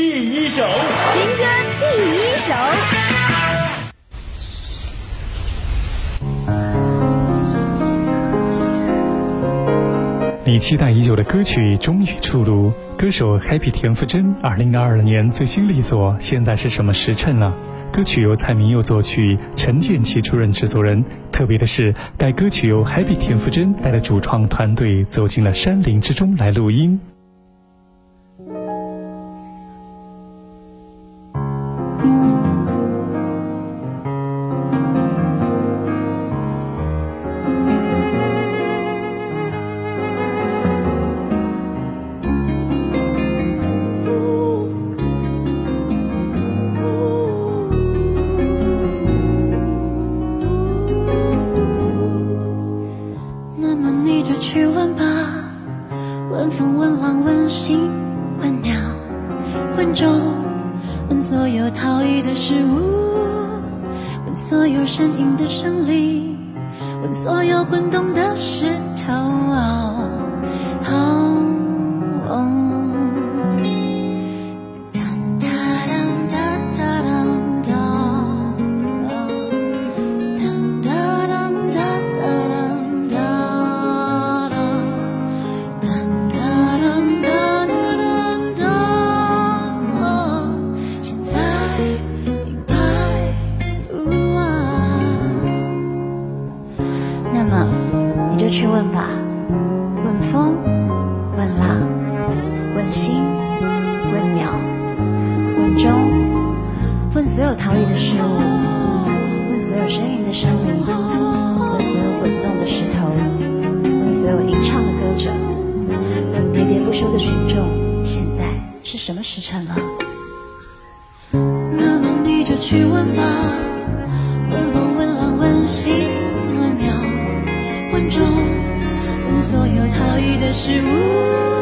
第一首，新歌第一首。你期待已久的歌曲终于出炉，歌手 Happy 田馥甄二零二二年最新力作《现在是什么时辰了》。歌曲由蔡明佑作曲，陈建奇出任制作人。特别的是，该歌曲由 Happy 田馥甄带着主创团队走进了山林之中来录音。问浪问星问鸟问钟，问所有逃逸的事物，问所有呻吟的生灵，问所有滚动的石头。好去问吧，问风，问浪，问星，问鸟，问钟，问所有逃逸的事物，问所有呻吟的生灵，问所有滚动的石头，问所有吟唱的歌者，问喋喋不休的群众，现在是什么时辰了？那么你就去问吧，问问鸟，问钟，问所有逃逸的事物。